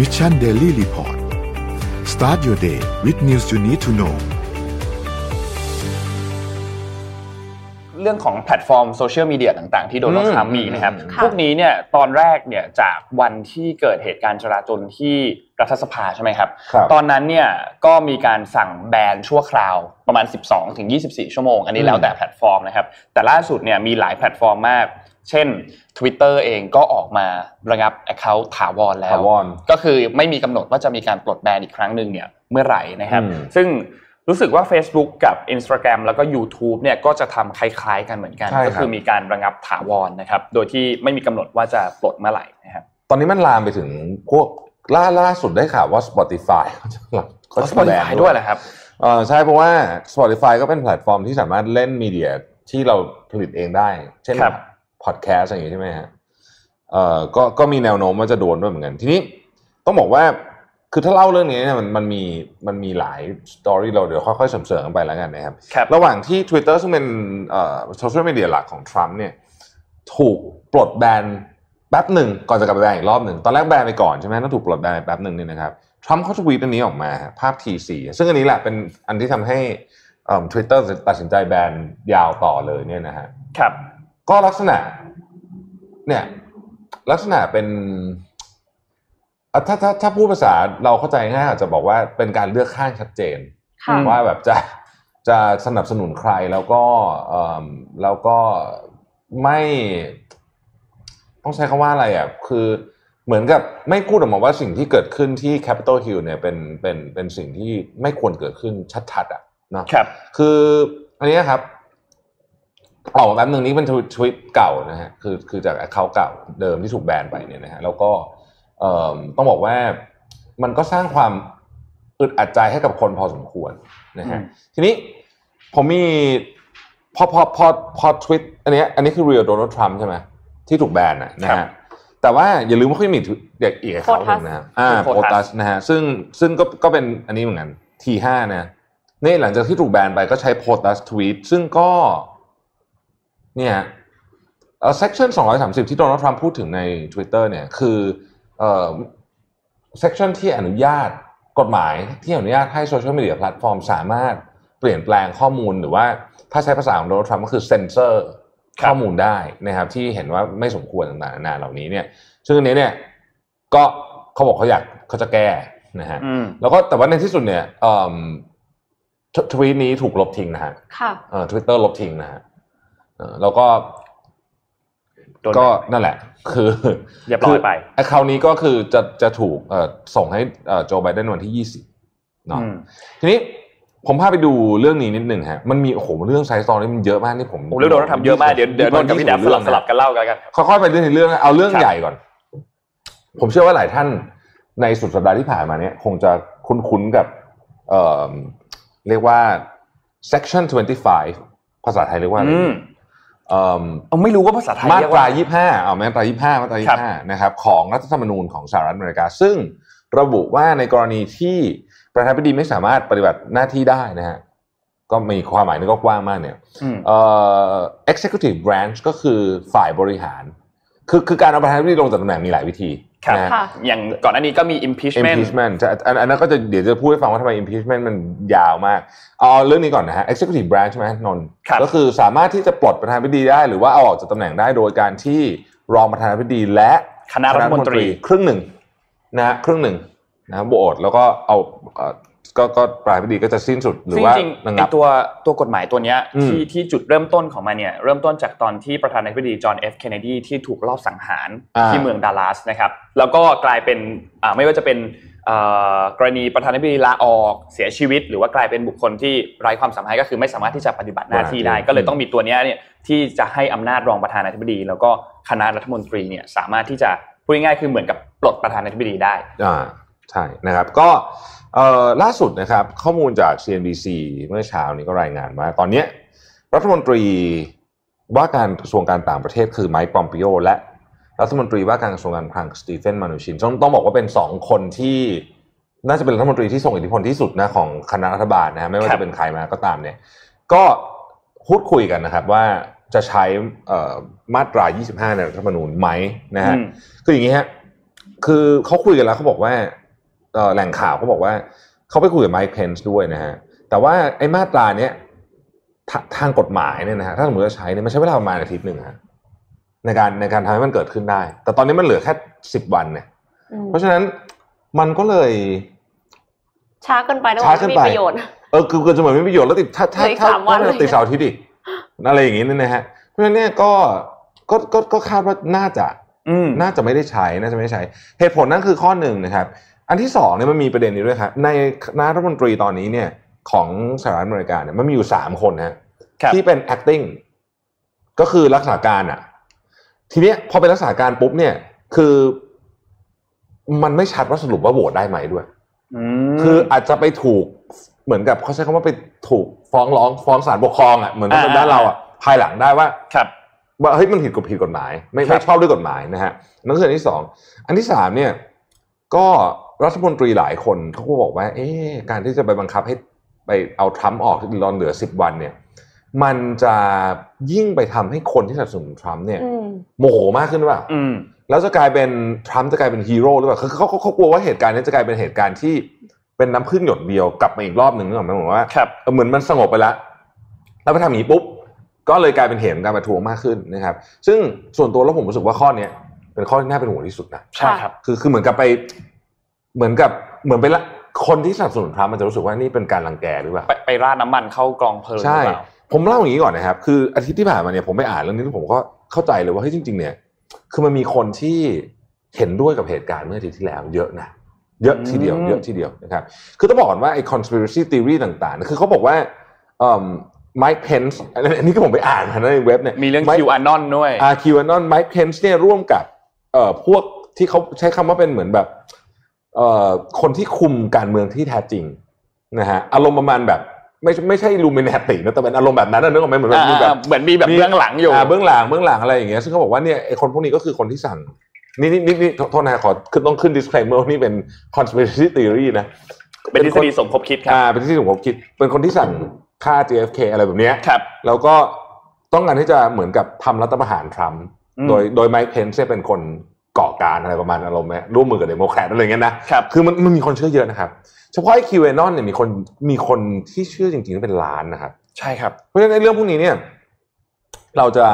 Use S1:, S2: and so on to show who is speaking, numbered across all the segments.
S1: Mission Daily Report start your day with news you need to know
S2: เรื่องของแพลตฟอร์มโซเชียลมีเดียต่างๆ ที่โดนัลด์ทรัมป์มีนะครับ
S3: ค่ะ
S2: พวกนี้เนี่ยตอนแรกเนี่ยจากวันที่เกิดเหตุการณ์จลาจลที่รัฐสภาใช่ไหมครับ
S4: ครับ
S2: ตอนนั้นเนี่ยก็มีการสั่งแบนชั่วคราวประมาณ 12ถึง24 ชั่วโมง อันนี้แล้วแต่แพลตฟอร์มนะครับ แต่ล่าสุดเนี่ยมีหลายแพลตฟอร์มมาก เช่น Twitter เองก็ออกมาระงับ Account ถาวรแล้ว
S4: ถาวร
S2: ก็คือไม่มีกำหนดว่าจะมีการปลดแบนอีกครั้งหนึ่งเนี่ยเมื่อไหร่นะครับ
S4: อืม
S2: ซึ่งรู้สึกว่า Facebook กับ Instagram แล้วก็ YouTube เนี่ยก็จะทำคล้ายๆ กันเหมือนกัน
S4: ใช่ครับ
S2: ก็คือมีการระงับถาวรนะครับ โดยที่ไม่มีกำหนดว่าจะปลดเมื่อไหร่นะครับ
S4: ตอนนี้มันลามไปถึงพวกล่าล่าสุดได้ข่าวว่า Spotify เขาจะเขาจะแบน
S2: Spotify ด้วยเหรอครับ
S4: เออใช่เพราะว่า Spotify ก็เป็นแพลตฟอร์มที่สามารถเล่นมีเดียที่เราผลิตเองได้ เช่น
S2: ครับ
S4: พอดแคสต์อย่างนี้ใช่ไหมฮะเอ่อก็ก็มีแนวโน้มว่าจะโดนด้วยเหมือนกัน ทีนี้ต้องบอกว่าคือถ้าเล่าเรื่องนี้เนี่ยมันมันมีมันมีหลายสตอรี่เราเดี๋ยวค่อยๆเสริมๆกันไปแล้วกันนะครับ
S2: ครับ
S4: ระหว่างที่ Twitter ซึ่งเป็นโซเชียลมีเดียหลักของทรัมป์เนี่ยถูกปลดแบนแป๊บหนึ่งก่อนจะกลับไปแบนอีกรอบหนึ่งตอนแรกแบนไปก่อนใช่ไหมแล้วถูกปลดแบนไปแป๊บหนึ่งเนี่ยนะครับทรัมป์เขาทวีตอันนี้ออกมาฮะภาพ T4 ซึ่งอันนี้แหละเป็นอันที่ทำให้ทวิตเตอร์ตัดสินใจแบนยาวต่อเลยเนี่ยนะฮะ
S2: ครับ
S4: ก็ลักษณะ เนี่ยลักษณะเป็นอะถ้าถ้าถ้าพูดภาษาเราเข้าใจง่ายอาจจะบอกว่าเป็นการเลือกข้างชัดเจน
S3: ค่ะ
S4: ว่าแบบจะจะสนับสนุนใครแล้วก็เอ่อแล้วก็ไม่ ต้องใช้คำว่าอะไรอะคือเหมือนกับไม่พูดออกมาว่าสิ่งที่เกิดขึ้นที่ Capitol Hill เนี่ยเป็นเป็นเป็นสิ่งที่ไม่ควรเกิดขึ้นชัดๆอะเนาะ
S2: ครับ
S4: คืออันนี้ครับ ออกมาแป๊บหนึ่งนี้เป็นทวิตเก่านะฮะคือคือจากเขาเก่าเดิมที่ถูกแบนไปเนี่ยนะฮะแล้วก็เอ่อต้องบอกว่ามันก็สร้างความอึดอัดใจให้กับคนพอสมควรนะฮะ
S2: อืม
S4: ทีนี้ผมมีพอพอพอพอทวิตอันเนี้ยอันนี้คือเรียลโดนัลด์ทรัมป์ใช่ไหมที่ถูกแบนนะนะ
S2: ครั
S4: ฮะ
S2: บ
S4: แต่ว่าอย่าลืมว่าเขายังมีเด็กอีกเขาหนึ่ง
S3: Potus
S4: นะฮะอ่า
S2: คือ
S4: โพ
S2: Potus
S4: ตัสนะฮะซึ่งซึ่งก็ก็เป็นอันนี้เหมือนกัน T5 นะนี่หลังจากที่ถูกแบนไปก็ใช้ POTUS tweet ซึ่งก็ เนี่ยเอ่อ section 230 ที่โดนัลด์ทรัมป์พูดถึงใน Twitter เนี่ยคือเอ่อ section ที่อนุญาตกฎหมายที่อนุญาตให้โซเชียลมีเดียแพลตฟอร์มสามารถเปลี่ยนแปลงข้อมูลหรือว่าถ้าใช้ภาษาของโดนัลด์ทรัมป์ก็คือเซนเซอร์
S2: ครับ
S4: ข้อมูลได้นะครับที่เห็นว่าไม่สมควรต่างๆนานาเหล่านี้เนี่ยซึ่งอันนี้เนี่ยก็เขาบอกเขาอยากเขาจะแก้นะฮะ
S2: อืม
S4: แล้วก็แต่ว่าในที่สุดเนี่ยเอิ่มททวีตนี้ถูกลบทิ้งนะฮะ
S3: ค่ะ
S4: เอ่อทวิตเตอร์ลบทิ้งนะฮะเออ แล้วก็
S2: โดน
S4: ก็
S2: แบน
S4: นั่นแหละ คือ
S2: เรียบร้อยไป
S4: account นี้ก็คือจะจะถูกเอ่อส่งให้เอ่อโจไบเดนวันที่ยี่สิบเนาะ
S2: อืม
S4: ทีนี้ผมพาไปดูเรื่องนี้นิดหนึ่งฮะ มันมีโอ้โหเรื่องไซส์ตอรี่มันเยอะมากที่ผม
S2: ผมเรื่องโดนทำเยอะมากเดี๋ยวเดี๋ยวนนท์กับพี่แดบสลับสลับกันเล่ากันแล้วกัน
S4: ค่อยๆไปเรื่องในเรื่องนะเอาเรื่อง
S2: ครับ
S4: ใหญ่ก่อน ผมเชื่อว่าหลายท่านในสุดสัปดาห์ที่ผ่านมาเนี่ยคงจะคุ้นๆกับเอ่อเรียกว่า section 25 ภาษาไทยเรียกว่าอะไร
S2: อืม
S4: เอ่อ
S2: เอาไม่รู้ว่าภาษาไทย
S4: มา
S2: เรียก
S4: ตรา
S2: ว่า
S4: ยี่ห้าเอามาตรายี่ห้ามาตรา
S2: ครั
S4: ยี่
S2: บ
S4: ห้านะครับของรัฐธรรมนูญของสหรัฐอเมริกา ซึ่งระบุว่าในกรณีที่ประธานาธิบดีไม่สามารถปฏิบัติหน้าที่ได้นะฮะก็มีความหมายนี่ก็กว้างมากเนี่ย
S2: อืม
S4: เอ่อ executive branch ก็คือฝ่ายบริหาร คือคือการเอาประธานาธิบดีลงจากตำแหน่งมีหลายวิธี
S2: ครับ
S4: นะฮะ
S3: ค่ะ
S2: อย่างก่อนหน้านี้ก็มี impeachment
S4: impeachment จะอันอันนั้นก็จะเดี๋ยวจะพูดให้ฟังว่าทำไม impeachment มันยาวมากเอาเรื่องนี้ก่อนนะฮะ executive branch ใช่ไหมนนท์
S2: ครับ
S4: ก็คือสามารถที่จะปลดประธานาธิบดีได้ หรือว่าเอาออกจากตำแหน่งได้โดยการที่รองประธานาธิบดีและ
S2: คณะรัฐมนตรี
S4: ครึ่งหนึ่งนะฮะครึ่งหนึ่งนะโหวตแล้วก็เอาเอ่อ ก็ก็ประธานาธิบดีก็จะสิ้นสุดหรือ
S2: ซึ่ง
S4: ว่า
S2: จริงๆ
S4: ระ
S2: ไอ
S4: งับ
S2: ตัวตัวกฎหมายตัวเนี้ย
S4: อืม
S2: ที่ที่จุดเริ่มต้นของมันเนี่ยเริ่มต้นจากตอนที่ประธานาธิบดีจอห์นเอฟเคนเนดีที่ถูกลอบสังหาร
S4: อ่า
S2: ที่เมืองดัลลัสนะครับแล้วก็กลายเป็นอ่าไม่ว่าจะเป็นอ่ากรณีประธานาธิบดีลาออกเสียชีวิต หรือว่ากลายเป็นบุคคลที่ไร้ความสามารถก็คือไม่สามารถที่จะปฏิบัติหน้าที่ได้ ก็เลยต้องมีตัวเนี้ยเนี่ยที่จะให้อำนาจรองประธานาธิบดี แล้วก็คณะรัฐมนตรีเนี่ยสามารถที่จะพูดง่ายๆคือเหมือนกับปลดประธานาธิบดีได้
S4: อ่า ใช่นะครับก็เอ่อล่าสุดนะครับข้อมูลจาก CNBC เมื่อเช้านี้ก็รายงานว่าตอนเนี้ยรัฐมนตรีว่าการกระทรวงการต่างประเทศคือไมค์ปอมปิโอและรัฐมนตรีว่าการกระทรวงการคลังสตีเฟนมานูชินต้องต้องบอกว่าเป็นสองคนที่น่าจะเป็นรัฐมนตรีที่ทรงอิทธิพลที่สุดนะของคณะรัฐบาลนะฮะไม่ว่า
S2: ครับ
S4: จะเป็นใครมาก็ตามเนี่ย ก็พูดคุยกันนะครับว่าจะใช้เอ่อมาตรา 25 ในรัฐธรรมนูญไหมนะฮะ
S2: อืม
S4: คืออย่างนี้ฮะคือเขาคุยกันแล้วเขาบอกว่าเอ่อ แหล่งข่าวเขาบอกว่าเขาไปคุยกับไมค์เพนส์ด้วยนะฮะแต่ว่าไอ้มาตราเนี้ยทาทางกฎหมายเนี่ยนะฮะถ้าสมมติจะใช้เนี่ยมันใช้เวลาประมาณอาทิตย์หนึ่งฮะในการในการทำให้มันเกิดขึ้นได้ แต่ตอนนี้มันเหลือแค่สิบวันเนี่ย
S3: อืม
S4: เพราะฉะนั้นมันก็เลย
S3: ช้าเกินไปด้วย
S4: ช้า
S3: ว่า
S4: เกิน
S3: ไม่
S4: ไป
S3: มีประโยชน์
S4: เออคือคือจะเหมือนไม่มีประโยชน์แล้วติดถ้าถ้า
S3: เหลืออีก
S4: ถ้า
S3: สามวัน
S4: ถ้า
S3: เลย
S4: ติดเสาร์อาทิตย์อีกอะไรอย่างงี้เนี่ยนะฮะเพราะฉะนั้นเนี่ยก็ก็ก็ก็คาดว่าน่าจะ
S2: อืม
S4: น่าจะไม่ได้ใช้น่าจะไม่ได้ใช้ เหตุผลนั่นคือข้อหนึ่งนะครับ อันที่สองเนี่ยมันมีประเด็นนี้ด้วยครับในคณะรัฐมนตรีตอนนี้เนี่ยของสหรัฐอเมริกาเนี่ยมันมีอยู่สามคนนะ
S2: ครับ
S4: ที่เป็น acting ก็คือรักษาการอะ ทีเนี้ยพอเป็นรักษาการปุ๊บเนี่ย คือมันไม่ชัดว่าสรุปว่าโหวตได้ไหมด้วย
S2: อืม
S4: คืออาจจะไปถูกเหมือนกับเขาใช้คำว่าไปถูกฟ้องร้องฟ้องศาลปกครองอะเหมือนกับ
S2: อ่า
S4: ด้านเราอะภายหลังได้ว่า
S2: ครับ
S4: ว่าเฮ้ยมันผิดกฎผิดกฎหมาย ไม่
S2: ครั
S4: ไม่
S2: บ
S4: ชอบด้วยกฎหมายนะฮะนั่นคืออันที่สองอันที่สามเนี่ย ก็ รัฐมนตรีหลายคนเขาก็บอกว่า เอ๊ะการที่จะไปบังคับให้ไปเอาทรัมป์ออกที่รอนเหลือสิบวันเนี่ย มันจะยิ่งไปทำให้คนที่สนับสนุนทรัมป์เนี่ย
S3: อืม
S4: โมโหมากขึ้นหรือเปล่า
S2: อืม
S4: แล้วจะกลายเป็นทรัมป์จะกลายเป็นฮีโร่หรือเปล่าคือเขาเขาเขากลัวว่าเหตุการณ์นี้จะกลายเป็นเหตุการณ์ที่เป็นน้ำพึ่งหยดเดียวกลับมาอีกรอบหนึ่งนึกออกไหมผมว่า
S2: ครับ
S4: เออเหมือนมันสงบไปแล้วแล้วไปทำอย่างนี้ปุ๊บก็เลยกลายเป็นเหตุของการประท้วงมากขึ้นนะครับ ซึ่งส่วนตัวแล้วผมรู้สึกว่าข้อเนี้ยเป็นข้อที่น่าเป็นห่วงที่สุดนะ
S2: ใช่ครับ
S4: คือคือเหมือนกับไป เหมือนกับเหมือนไปละคนที่สนับสนุนทรัมป์มันจะรู้สึกว่านี่เป็นการรังแกหรือเปล่า
S2: ไปไปราดน้ำมันเข้ากองเพลิงห
S4: ใช่
S2: รือเปล่า
S4: ผมเล่าอย่างนี้ก่อนนะครับ คืออาทิตย์ที่ผ่านมาเนี่ยผมไปอ่านเรื่องนี้แล้วผมก็เข้าใจเลยว่าเฮ้ยจริง ๆ เนี่ย คือมันมีคนที่เห็นด้วยกับเหตุการณ์เมื่ออาทิตย์ที่แล้ว เยอะนะเยอะทีเดียว
S2: อืม
S4: เยอะทีเดียวนะครับ คือต้องบอกก่อนว่าไอ้ conspiracy theory ต่างๆ คือเขาบอกว่าเอ่อ Mike Pence อันนี้ก็ผมไปอ่านมาในเว็บเนี่ย
S2: มีเรื่อง
S4: Mike-
S2: Q Anon ด้วย
S4: อาคิวานอนไมค์เพนส์เนี่ยร่วมกับเอ่อพวกที่เขาใช้คำว่าเป็นเหมือนแบบเอ่อ คนที่คุมการเมืองที่แท้จริงนะฮะอารมณ์ประมาณแบบไม่ไม่ใช่ลูมิน a ตินะแต่เป็นอารมณ์แบบนั้นนะนึกออกไหมเหมือนแบบมีแบบ
S2: อ่าเหมือนมีแบบเบื้องหลังอยู่า
S4: เบื้องหลังเบื้องหลังอะไรอย่างเงี้ยซึ่งเขาบอกว่าเนี่ยไอคนพวกนี้ก็คือคนที่สั่งนี่นี่นี่นี่โทษนะขอคือต้องขึ้น disclaimer ว่านี่เป็น conspiracy theory นะ
S2: เป็นทฤษฎีสมคบคิดครับ
S4: อ่าเป็นที่ผมคิด เป็นคนที่สั่งฆ่า JFK อะไรแบบเนี้ย
S2: ครับ
S4: แล้วก็ต้องการที่จะเหมือนกับทำรัฐประหารทรัมป์
S2: อืม
S4: โดยโดยไมค์เพนซ์เป็นคน ก่อการอะไรประมาณอารมณ์เนี้ยร่วมมือกับเดโมแครตอะไรอย่างเงี้ยนะครับคือมันมันมีคนเชื่อเยอะนะครับ เฉพาะไอ้คิวเอนอนเนี่ยมีคนมีคนที่เชื่อจริงๆเป็นล้านนะครับ
S2: ใช่ครับ
S4: เพราะฉะนั้นในเรื่องพวกนี้เนี่ย เราจะ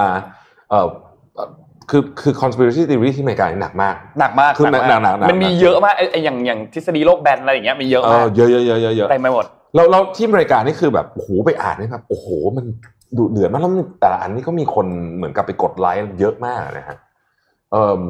S4: เอ่อเอ่อคือคือ conspiracy theory ที่อเมริกานี่หนักมาก
S2: หนักมาก
S4: คือ
S2: มาก
S4: หนักหนักหนัก
S2: มันมีเยอะมากไอ้ไอ้อย่างอย่างทฤษฎีโลกแบนอะไรอย่างเงี้ยมีเยอะ
S4: เอ
S2: มา
S4: อกเยอะเยอะเยอะเยอะเยอะ
S2: เต็มไปหมด
S4: เราเราที่อเมริกานี่คือแบบโอ้โหไปอ่านนี่ครับโอ้โหมันดุเดือดมากแล้วมันแต่ละอันนี่ก็มีคนเหมือนกับไปกดไลค์เยอะมากนะฮะเออ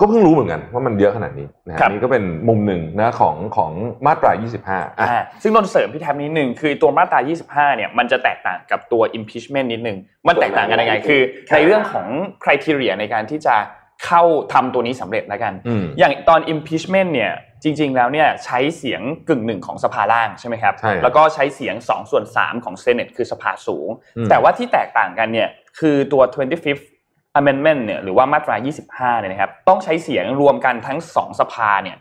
S4: ก็เพิ่งรู้เหมือนกันว่ามันเยอะขนาดนี้นะฮะ
S2: ครับ
S4: นี่ก็เป็นมุมหนึ่งนะของของมาตรา 25อะ
S2: อ่าซึ่งนนท์เสริมพี่แทบนิดนึงคือตัวมาตรา 25 เนี่ยมันจะแตกต่างกับตัว impeachment นิดนึงมันแตกต่างกันยังไงคือ ในเรื่องของ criteria ในการที่จะเข้าทำตัวนี้สำเร็จแล้วกัน
S4: อืม
S2: อย่างตอน impeachment เนี่ยจริง ๆ แล้วเนี่ยใช้เสียงกึ่งหนึ่งของสภาล่างใช่ไหมครับ
S4: ใช่
S2: แล้วก็ใช้เสียง2ส่วน3ของ Senate คือสภาสูง
S4: อืม
S2: แต่ว่าที่แตกต่างกันเนี่ยคือตัว 25th amendment เนี่ยหรือว่ามาตรา 25 เนี่ยนะครับต้องใช้เสียงรวมกันทั้ง 2 สภาเนี่ย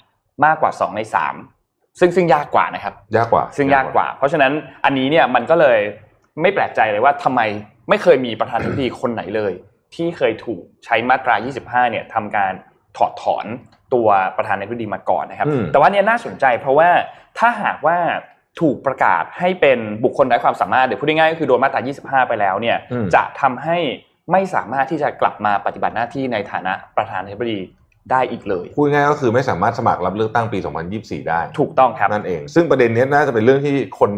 S2: มากกว่า 2 ใน 3 ซึ่งซึ่งยากกว่านะครับ
S4: ยากกว่า
S2: ซึ่งยากกว่า เพราะฉะนั้นอันนี้เนี่ยมันก็เลยไม่แปลกใจเลยว่าทำไมไม่เคยมีประธานาธิบดีคนไหนเลย ที่เคยถูกใช้มาตรา 25 เนี่ยทำการถอดถอนตัวประธานาธิบดีมาก่อนนะครับ
S4: อืม
S2: แต่ว่าเนี่ยน่าสนใจเพราะว่าถ้าหากว่าถูกประกาศให้เป็นบุคคลไร้ความสามารถเดี๋ยวพูดง่ายๆก็คือโดนมาตรา 25 ไปแล้วเนี่ย
S4: อืม
S2: จะทำให้ ไม่สามารถที่จะกลับมาปฏิบัติหน้าที่ในฐานะประธานาธิบดีได้อีกเลย
S4: พูดง่ายๆก็คือไม่สามารถสมัครรับเลือกตั้งปี 2024 ได้
S2: ถูกต้องครับ
S4: นั่นเอง ซึ่งประเด็นเนี้ยน่าจะเป็นเรื่องที่คน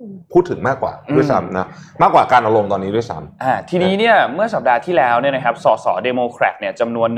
S3: อืม
S4: พูดถึงมากกว่า
S2: อืม
S4: ด้วยซ้ำนะมากกว่าการเอาลงตอนนี้ด้วยซ้ำ
S2: อ่าทีนี้เนี่ยเมื่อสัปดาห์ที่แล้วเนี่ยนะครับสสเดโมแครตเนี่ยจำนวน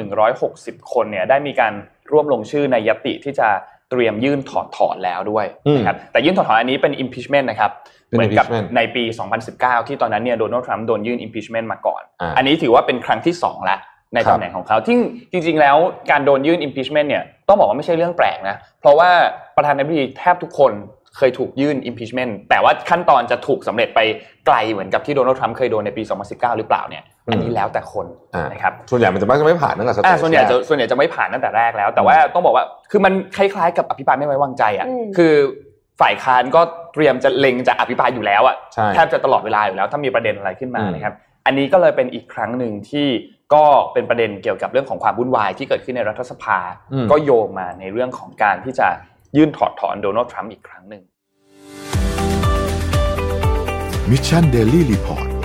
S2: 160 คนเนี่ยได้มีการร่วมลงชื่อในยติที่จะ เตรียมยื่นถอดถอนแล้วด้วย
S4: อืม
S2: นะครับแต่ยื่นถอดถอนอันนี้เป็น impeachment นะครับ
S4: เป็น
S2: เหมือนกับ
S4: impeachment
S2: ในปี 2019 ที่ตอนนั้นเนี่ยโดนัลด์ทรัมป์โดนยื่น impeachment มาก่อน
S4: อ่า
S2: อันนี้ถือว่าเป็นครั้งที่2แล้วใน
S4: ครับ
S2: ตำแหน่งของเขาที่จริง ๆ แล้วการโดนยื่น impeachment เนี่ยต้องบอกว่าไม่ใช่เรื่องแปลกนะ เพราะว่าประธานาธิบดีแทบทุกคน เคยถูกยื่น impeachment แต่ว่าขั้นตอนจะถูกสำเร็จไปไกลเหมือนกับที่โดนัลด์ทรัมป์เคยโดนในปี 2019 หรือเปล่าเนี่ย อันนี้แล้วแต่คน
S4: อ่าน
S2: นะครับ
S4: ส่วนใหญ่มันจะมักจะไม่ผ่านตั้งแต่สเต
S2: อ่า
S4: จ
S2: ส่วนใหญ่จะ
S4: แรก
S2: ส่วนใหญ่จะไม่ผ่านตั้งแต่แรกแล้ว แต่ว่าต้องบอกว่า คือมันคล้ายๆกับอภิปรายไม่ไว้วางใจอะ
S3: อืม
S2: คือฝ่ายค้านก็เตรียมจะเล็งจะอภิปรายอยู่แล้วอะ
S4: ใช่
S2: แทบจะตลอดเวลาอยู่แล้ว ถ้ามีประเด็นอะไรขึ้นมา
S4: อืม
S2: นะครับ อันนี้ก็เลยเป็นอีกครั้งหนึ่งที่ก็เป็นประเด็นเกี่ยวกับเรื่องของความวุ่นวายที่เกิดขึ้นในรัฐสภา
S4: อืม
S2: ก็โยงมาในเรื่องของการที่จะ ยื่นถอดถอนโดนัลด์ทรัมป์อีกครั้งหนึ่ง
S1: มิชชันเดลี่รีพอร์ต